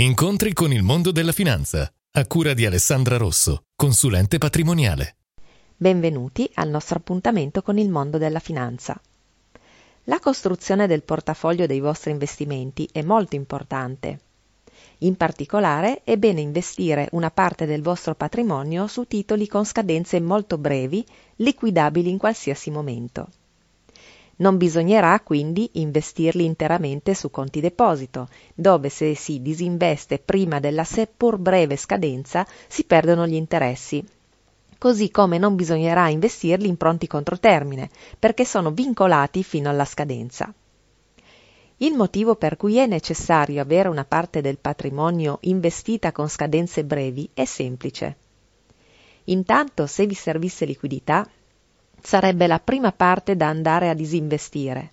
Incontri con il mondo della finanza, a cura di Alessandra Rosso, consulente patrimoniale. Benvenuti al nostro appuntamento con il mondo della finanza. La costruzione del portafoglio dei vostri investimenti è molto importante. In particolare è bene investire una parte del vostro patrimonio su titoli con scadenze molto brevi, liquidabili in qualsiasi momento. Non bisognerà quindi investirli interamente su conti deposito, dove se si disinveste prima della seppur breve scadenza si perdono gli interessi. Così come non bisognerà investirli in pronti controtermine, perché sono vincolati fino alla scadenza. Il motivo per cui è necessario avere una parte del patrimonio investita con scadenze brevi è semplice. Intanto, se vi servisse liquidità, sarebbe la prima parte da andare a disinvestire,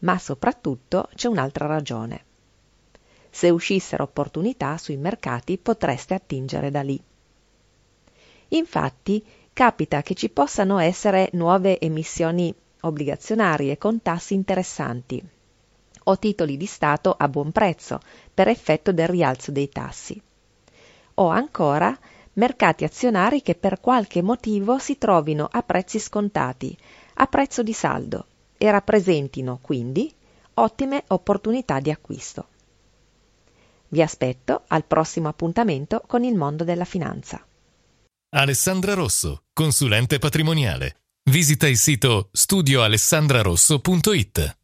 ma soprattutto c'è un'altra ragione. Se uscissero opportunità sui mercati potreste attingere da lì. Infatti capita che ci possano essere nuove emissioni obbligazionarie con tassi interessanti o titoli di Stato a buon prezzo per effetto del rialzo dei tassi. O ancora mercati azionari che per qualche motivo si trovino a prezzi scontati, a prezzo di saldo e rappresentino quindi ottime opportunità di acquisto. Vi aspetto al prossimo appuntamento con il mondo della finanza. Alessandra Rosso, consulente patrimoniale. Visita il sito studioalessandrarosso.it.